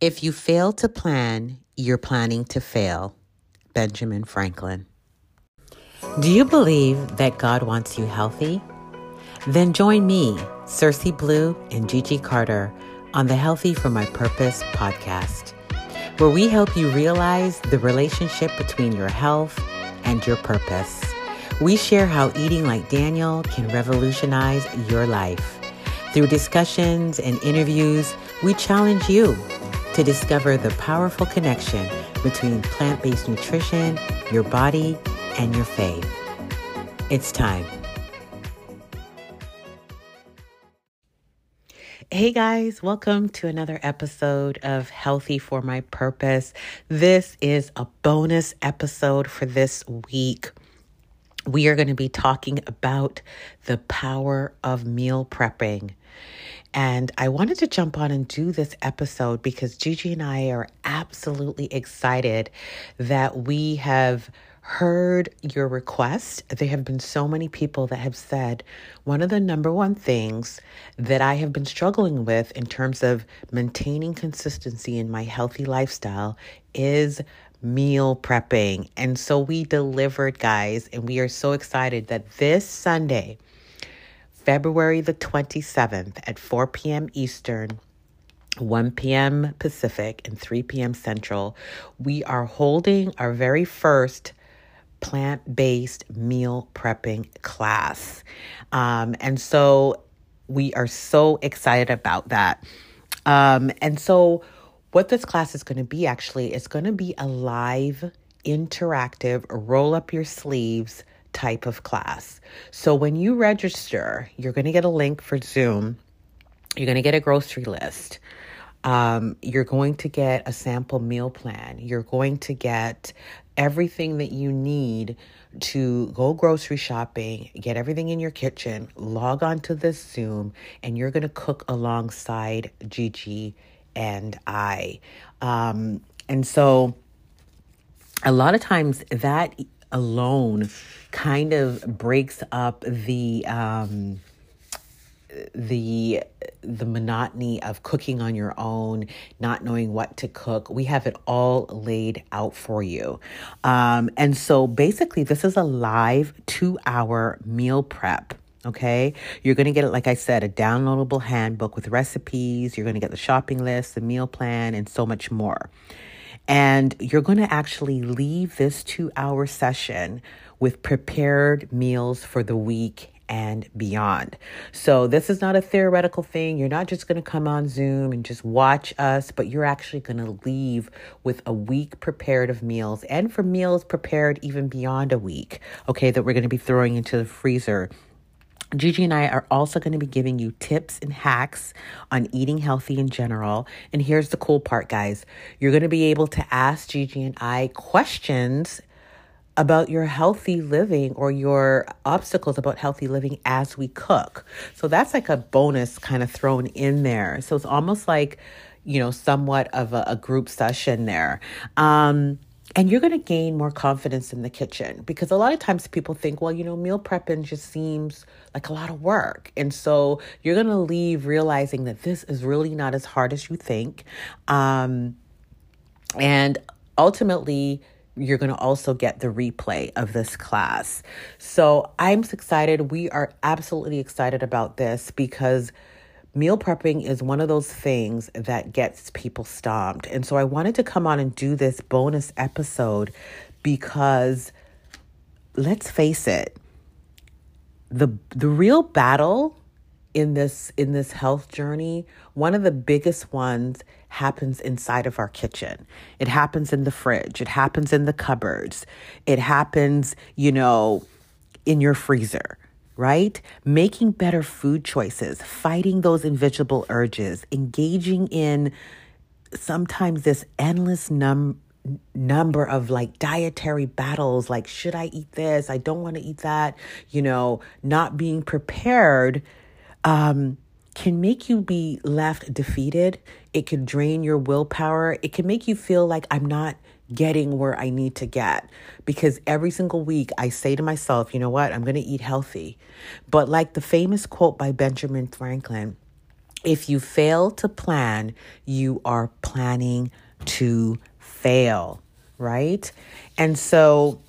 If you fail to plan, you're planning to fail. Benjamin Franklin. Do you believe that God wants you healthy? Then join me, Cersei Blue, and Gigi Carter on the Healthy for My Purpose podcast, where we help you realize the relationship between your health and your purpose. We share how eating like Daniel can revolutionize your life. Through discussions and interviews, we challenge you to discover the powerful connection between plant based nutrition, your body, and your faith. It's time. Hey guys, welcome to another episode of Healthy for My Purpose. This is a bonus episode for this week. We are going to be talking about the power of meal prepping. And I wanted to jump on and do this episode because Gigi and I are absolutely excited that we have heard your request. There have been so many people that have said one of the number one things that I have been struggling with in terms of maintaining consistency in my healthy lifestyle is meal prepping. And so we delivered, guys, and we are so excited that this Sunday, February the 27th at 4 p.m. Eastern, 1 p.m. Pacific, and 3 p.m. Central, we are holding our very first plant based meal prepping class. Um, and so we are so excited about that. Um, and so, what this class is going to be actually is going to be a live, interactive, roll up your sleeves type of class. So when you register, you're going to get a link for Zoom. You're going to get a grocery list. Um, you're going to get a sample meal plan. You're going to get everything that you need to go grocery shopping, get everything in your kitchen, log on to this Zoom, and you're going to cook alongside Gigi and I. Um, and so a lot of times that alone kind of breaks up the um, the the monotony of cooking on your own, not knowing what to cook. We have it all laid out for you. Um, and so basically, this is a live two hour meal prep. Okay, you're going to get it, like I said, a downloadable handbook with recipes. You're going to get the shopping list, the meal plan, and so much more. And you're going to actually leave this two hour session with prepared meals for the week and beyond. So, this is not a theoretical thing. You're not just going to come on Zoom and just watch us, but you're actually going to leave with a week prepared of meals and for meals prepared even beyond a week, okay, that we're going to be throwing into the freezer Gigi and I are also going to be giving you tips and hacks on eating healthy in general. And here's the cool part, guys. You're going to be able to ask Gigi and I questions about your healthy living or your obstacles about healthy living as we cook. So that's like a bonus kind of thrown in there. So it's almost like, you know, somewhat of a, a group session there. Um, and you're going to gain more confidence in the kitchen because a lot of times people think, well, you know, meal prepping just seems like a lot of work. And so you're going to leave realizing that this is really not as hard as you think. Um, and ultimately, you're going to also get the replay of this class. So I'm excited. We are absolutely excited about this because meal prepping is one of those things that gets people stomped. And so I wanted to come on and do this bonus episode because let's face it, the the real battle in this in this health journey, one of the biggest ones happens inside of our kitchen. It happens in the fridge, it happens in the cupboards. It happens, you know, in your freezer right? Making better food choices, fighting those invisible urges, engaging in sometimes this endless num number of like dietary battles like should i eat this? I don't want to eat that you know not being prepared um can make you be left defeated. It can drain your willpower. It can make you feel like i'm not getting where I need to get. Because every single week I say to myself, you know what, I'm going to eat healthy. But like the famous quote by Benjamin Franklin, if you fail to plan, you are planning to fail, right? And so,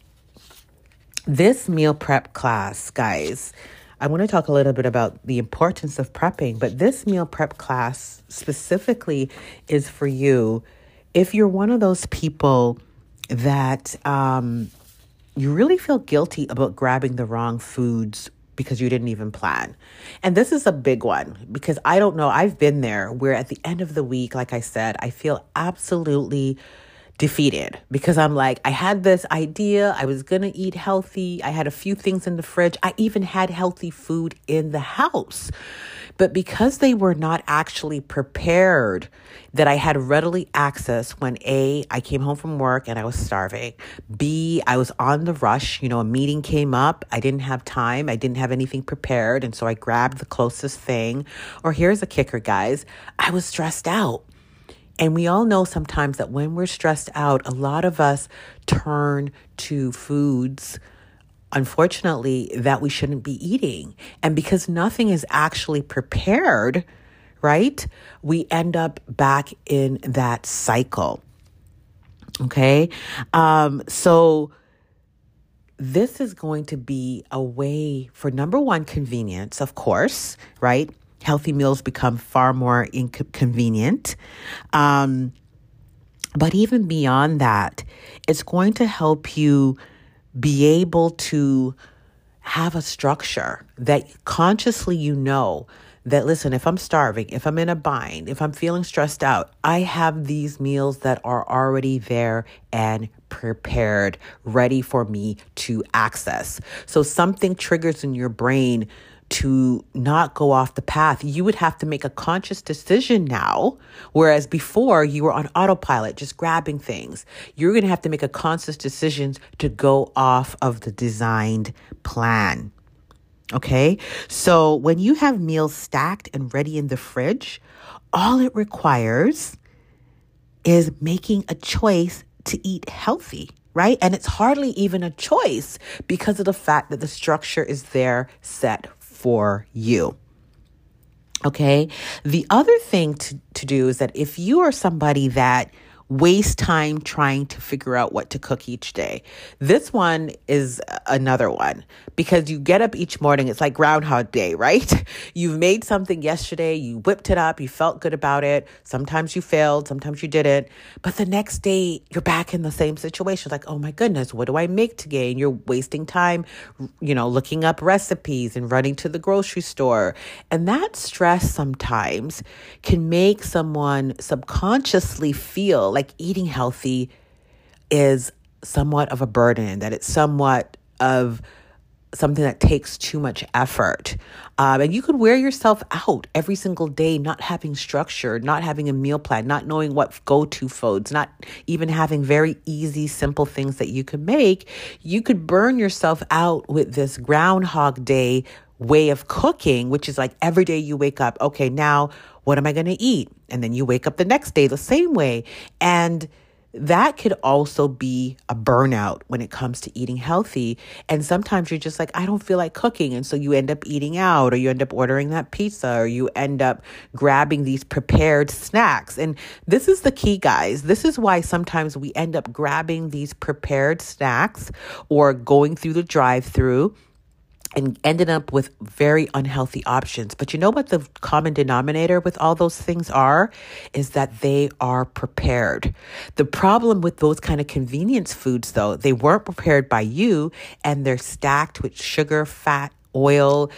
this meal prep class, guys, I want to talk a little bit about the importance of prepping, but this meal prep class specifically is for you if you're one of those people that um, you really feel guilty about grabbing the wrong foods because you didn't even plan. And this is a big one because I don't know, I've been there where at the end of the week, like I said, I feel absolutely defeated because I'm like, I had this idea. I was going to eat healthy. I had a few things in the fridge. I even had healthy food in the house. But because they were not actually prepared, that I had readily access when A, I came home from work and I was starving. B, I was on the rush. You know, a meeting came up. I didn't have time. I didn't have anything prepared. And so I grabbed the closest thing. Or here's a kicker, guys I was stressed out. And we all know sometimes that when we're stressed out, a lot of us turn to foods, unfortunately, that we shouldn't be eating. And because nothing is actually prepared, right, we end up back in that cycle. Okay. Um, so, this is going to be a way for number one, convenience, of course, right? Healthy meals become far more inconvenient. Um, but even beyond that, it's going to help you be able to have a structure that consciously you know that listen, if I'm starving, if I'm in a bind, if I'm feeling stressed out, I have these meals that are already there and prepared, ready for me to access. So something triggers in your brain to not go off the path. You would have to make a conscious decision now, whereas before you were on autopilot, just grabbing things. You're going to have to make a conscious decision to go off of the designed plan. Okay. So when you have meals stacked and ready in the fridge, all it requires is making a choice to eat healthy right? And it's hardly even a choice because of the fact that the structure is there set for you. Okay. The other thing to, to do is that if you are somebody that waste time trying to figure out what to cook each day. This one is another one because you get up each morning, it's like Groundhog Day, right? You've made something yesterday, you whipped it up, you felt good about it. Sometimes you failed, sometimes you didn't. But the next day, you're back in the same situation. Like, oh my goodness, what do I make today? And you're wasting time, you know, looking up recipes and running to the grocery store. And that stress sometimes can make someone subconsciously feel like like eating healthy is somewhat of a burden, that it's somewhat of something that takes too much effort. Um, and you could wear yourself out every single day, not having structure, not having a meal plan, not knowing what go to foods, not even having very easy, simple things that you could make. You could burn yourself out with this Groundhog Day way of cooking, which is like every day you wake up, okay, now what am I going to eat? And then you wake up the next day the same way. And that could also be a burnout when it comes to eating healthy. And sometimes you're just like, I don't feel like cooking. And so you end up eating out, or you end up ordering that pizza, or you end up grabbing these prepared snacks. And this is the key, guys. This is why sometimes we end up grabbing these prepared snacks or going through the drive through and ended up with very unhealthy options. But you know what the common denominator with all those things are? Is that they are prepared. The problem with those kind of convenience foods, though, they weren't prepared by you and they're stacked with sugar, fat, oil,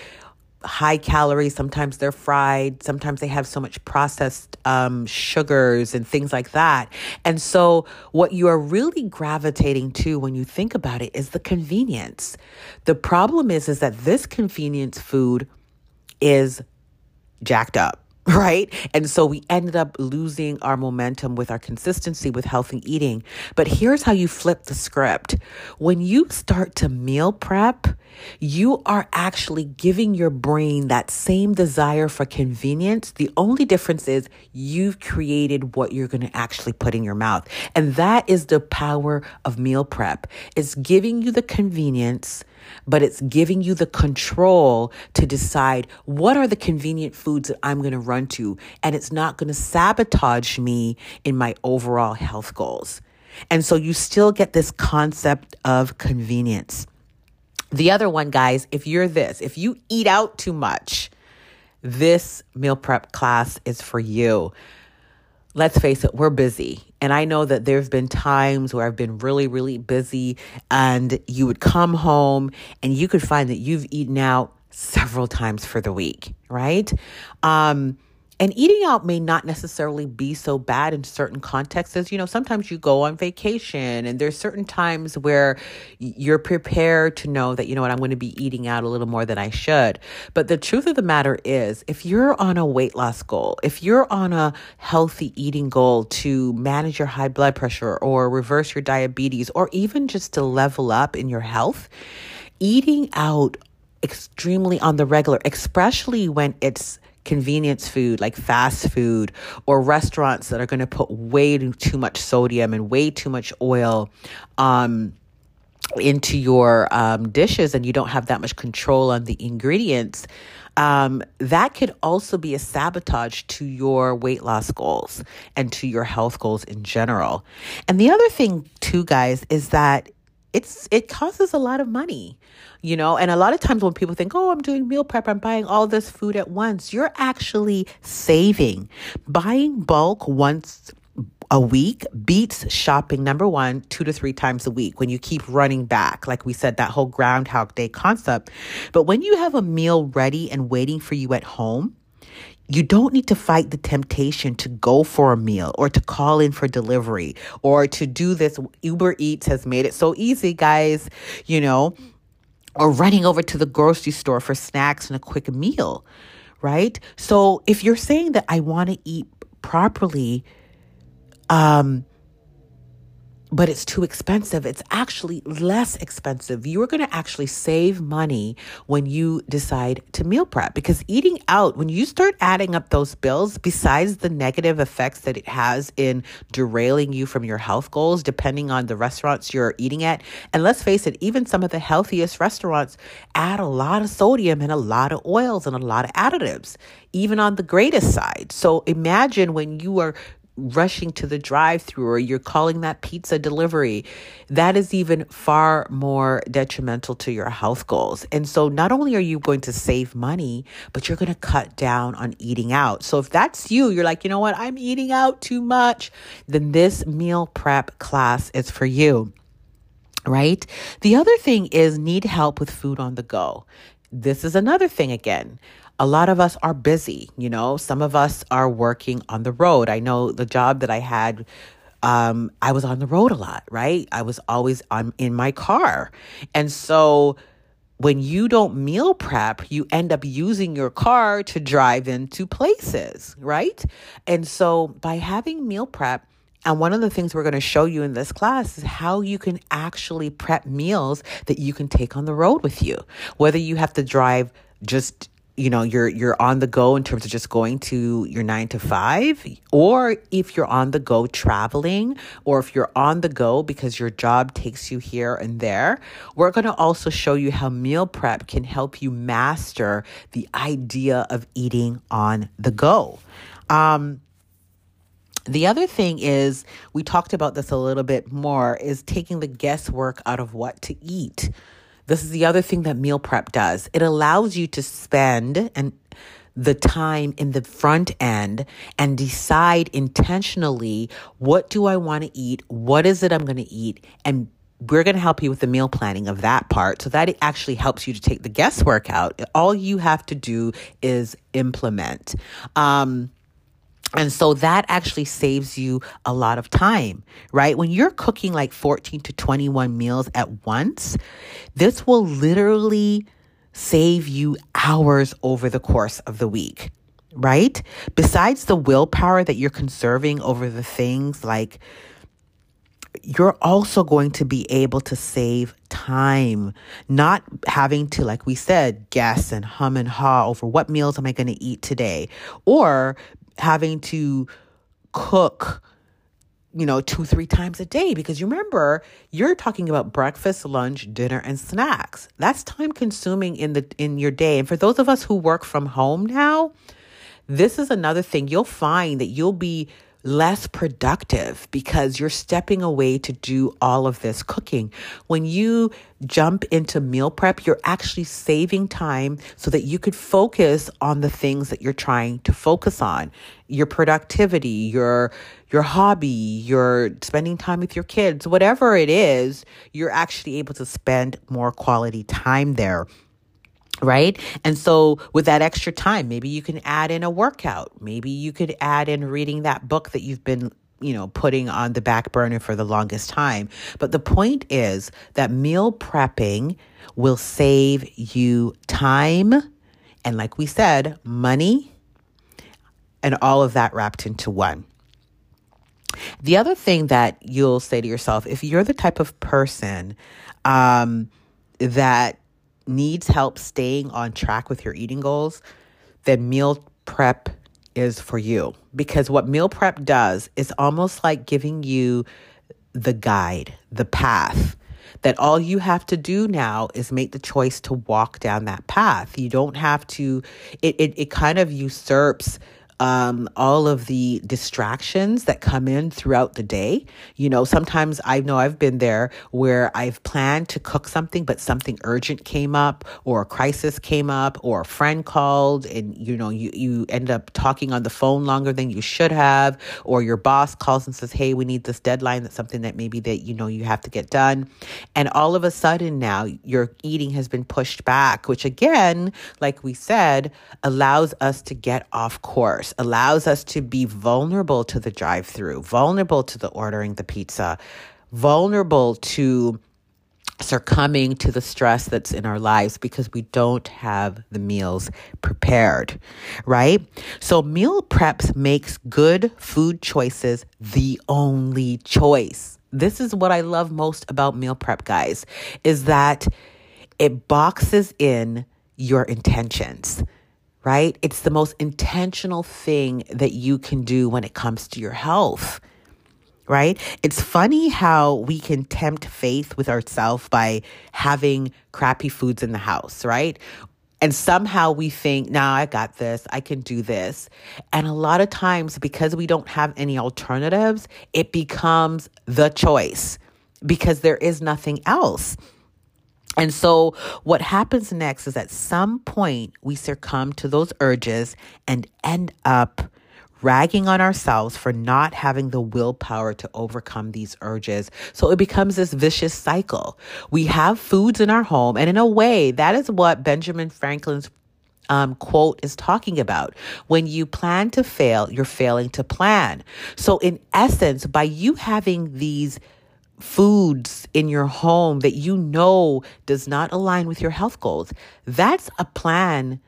high calories. Sometimes they're fried. Sometimes they have so much processed um, sugars and things like that. And so, what you are really gravitating to when you think about it is the convenience. The problem is, is that this convenience food is jacked up right? And so we ended up losing our momentum with our consistency with healthy eating. But here's how you flip the script. When you start to meal prep, you are actually giving your brain that same desire for convenience. The only difference is you've created what you're going to actually put in your mouth. And that is the power of meal prep. It's giving you the convenience but it's giving you the control to decide what are the convenient foods that I'm going to run to. And it's not going to sabotage me in my overall health goals. And so you still get this concept of convenience. The other one, guys, if you're this, if you eat out too much, this meal prep class is for you. Let's face it, we're busy. And I know that there's been times where I've been really, really busy, and you would come home and you could find that you've eaten out several times for the week, right? Um, and eating out may not necessarily be so bad in certain contexts. As you know, sometimes you go on vacation and there's certain times where you're prepared to know that, you know what, I'm going to be eating out a little more than I should. But the truth of the matter is, if you're on a weight loss goal, if you're on a healthy eating goal to manage your high blood pressure or reverse your diabetes or even just to level up in your health, eating out extremely on the regular, especially when it's convenience food like fast food or restaurants that are going to put way too much sodium and way too much oil um, into your um, dishes and you don't have that much control on the ingredients, um, that could also be a sabotage to your weight loss goals and to your health goals in general. And the other thing, too, guys, is that it's it costs a lot of money you know? And a lot of times when people think oh i'm doing meal prep i'm buying all this food at once you're actually saving. Buying bulk once a week beats shopping number one two to three times a week when you keep running back like we said that whole groundhog day concept. But when you have a meal ready and waiting for you at home you don't need to fight the temptation to go for a meal or to call in for delivery or to do this. Uber Eats has made it so easy, guys, you know, or running over to the grocery store for snacks and a quick meal, right? So if you're saying that I want to eat properly, um, but it's too expensive. It's actually less expensive. You're going to actually save money when you decide to meal prep because eating out, when you start adding up those bills, besides the negative effects that it has in derailing you from your health goals, depending on the restaurants you're eating at, and let's face it, even some of the healthiest restaurants add a lot of sodium and a lot of oils and a lot of additives, even on the greatest side. So imagine when you are rushing to the drive through or you're calling that pizza delivery, that is even far more detrimental to your health goals. And so not only are you going to save money, but you're going to cut down on eating out. So if that's you, you're like, you know what, I'm eating out too much, then this meal prep class is for you. Right? The other thing is need help with food on the go. This is another thing again a lot of us are busy, you know, some of us are working on the road. I know the job that I had um, I was on the road a lot, right? I was always on in my car. And so when you don't meal prep, you end up using your car to drive into places, right? And so by having meal prep, and one of the things we're going to show you in this class is how you can actually prep meals that you can take on the road with you. Whether you have to drive just you know you're you're on the go in terms of just going to your 9 to 5 or if you're on the go traveling or if you're on the go because your job takes you here and there we're going to also show you how meal prep can help you master the idea of eating on the go um, the other thing is, we talked about this a little bit more, is taking the guesswork out of what to eat. This is the other thing that meal prep does. It allows you to spend and the time in the front end and decide intentionally what do I want to eat? What is it I'm going to eat? And we're going to help you with the meal planning of that part so that it actually helps you to take the guesswork out. All you have to do is implement. Um, and so that actually saves you a lot of time, right? When you're cooking like 14 to 21 meals at once, this will literally save you hours over the course of the week, right? Besides the willpower that you're conserving over the things like you're also going to be able to save time, not having to, like we said, guess and hum and haw over what meals am I going to eat today, or having to cook you know, two, three times a day because you remember you're talking about breakfast, lunch, dinner, and snacks. That's time consuming in the in your day. And for those of us who work from home now, this is another thing you'll find that you'll be less productive because you're stepping away to do all of this cooking. When you jump into meal prep, you're actually saving time so that you could focus on the things that you're trying to focus on. Your productivity, your your hobby, your spending time with your kids, whatever it is, you're actually able to spend more quality time there right? And so with that extra time, maybe you can add in a workout. Maybe you could add in reading that book that you've been you know, putting on the back burner for the longest time. But the point is that meal prepping will save you time and, like we said, money and all of that wrapped into one. The other thing that you'll say to yourself, if you're the type of person um, that needs help staying on track with your eating goals, then meal prep is for you. Because what meal prep does is almost like giving you the guide, the path. That all you have to do now is make the choice to walk down that path. You don't have to, it, it, it kind of usurps um, all of the distractions that come in throughout the day. You know, sometimes I know I've been there where I've planned to cook something, but something urgent came up, or a crisis came up, or a friend called, and you know, you, you end up talking on the phone longer than you should have, or your boss calls and says, Hey, we need this deadline. That's something that maybe that you know you have to get done. And all of a sudden now your eating has been pushed back, which again, like we said, allows us to get off course allows us to be vulnerable to the drive through, vulnerable to the ordering the pizza, vulnerable to succumbing to the stress that's in our lives because we don't have the meals prepared, right? So meal preps makes good food choices the only choice. This is what I love most about meal prep guys is that it boxes in your intentions right? It's the most intentional thing that you can do when it comes to your health, right? It's funny how we can tempt faith with ourselves by having crappy foods in the house, right? And somehow we think, nah, I got this, I can do this. And a lot of times, because we don't have any alternatives, it becomes the choice because there is nothing else. And so, what happens next is at some point we succumb to those urges and end up ragging on ourselves for not having the willpower to overcome these urges. So it becomes this vicious cycle. We have foods in our home, and in a way, that is what Benjamin Franklin's um, quote is talking about. When you plan to fail, you're failing to plan. So, in essence, by you having these foods in your home that you know does not align with your health goals, that's a plan.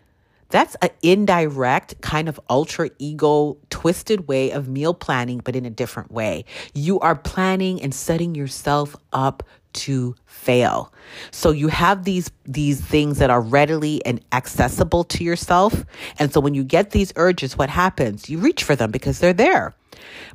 That's an indirect kind of ultra ego twisted way of meal planning, but in a different way. You are planning and setting yourself up to fail. So you have these these things that are readily and accessible to yourself. And so when you get these urges, what happens? You reach for them because they're there.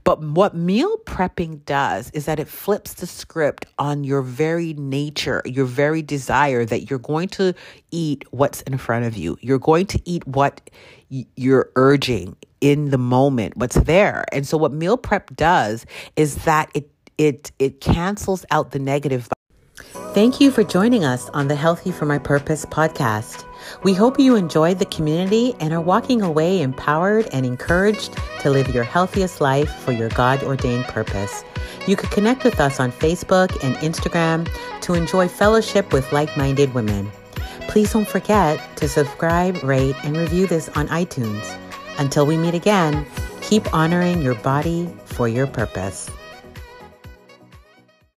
But what meal prepping does is that it flips the script on your very nature, your very desire that you're going to eat what's in front of you. You're going to eat what you're urging in the moment, what's there. And so what meal prep does is that it it it cancels out the negative. Thank you for joining us on the Healthy for My Purpose podcast. We hope you enjoyed the community and are walking away empowered and encouraged to live your healthiest life for your God ordained purpose. You can connect with us on Facebook and Instagram to enjoy fellowship with like minded women. Please don't forget to subscribe, rate, and review this on iTunes. Until we meet again, keep honoring your body for your purpose.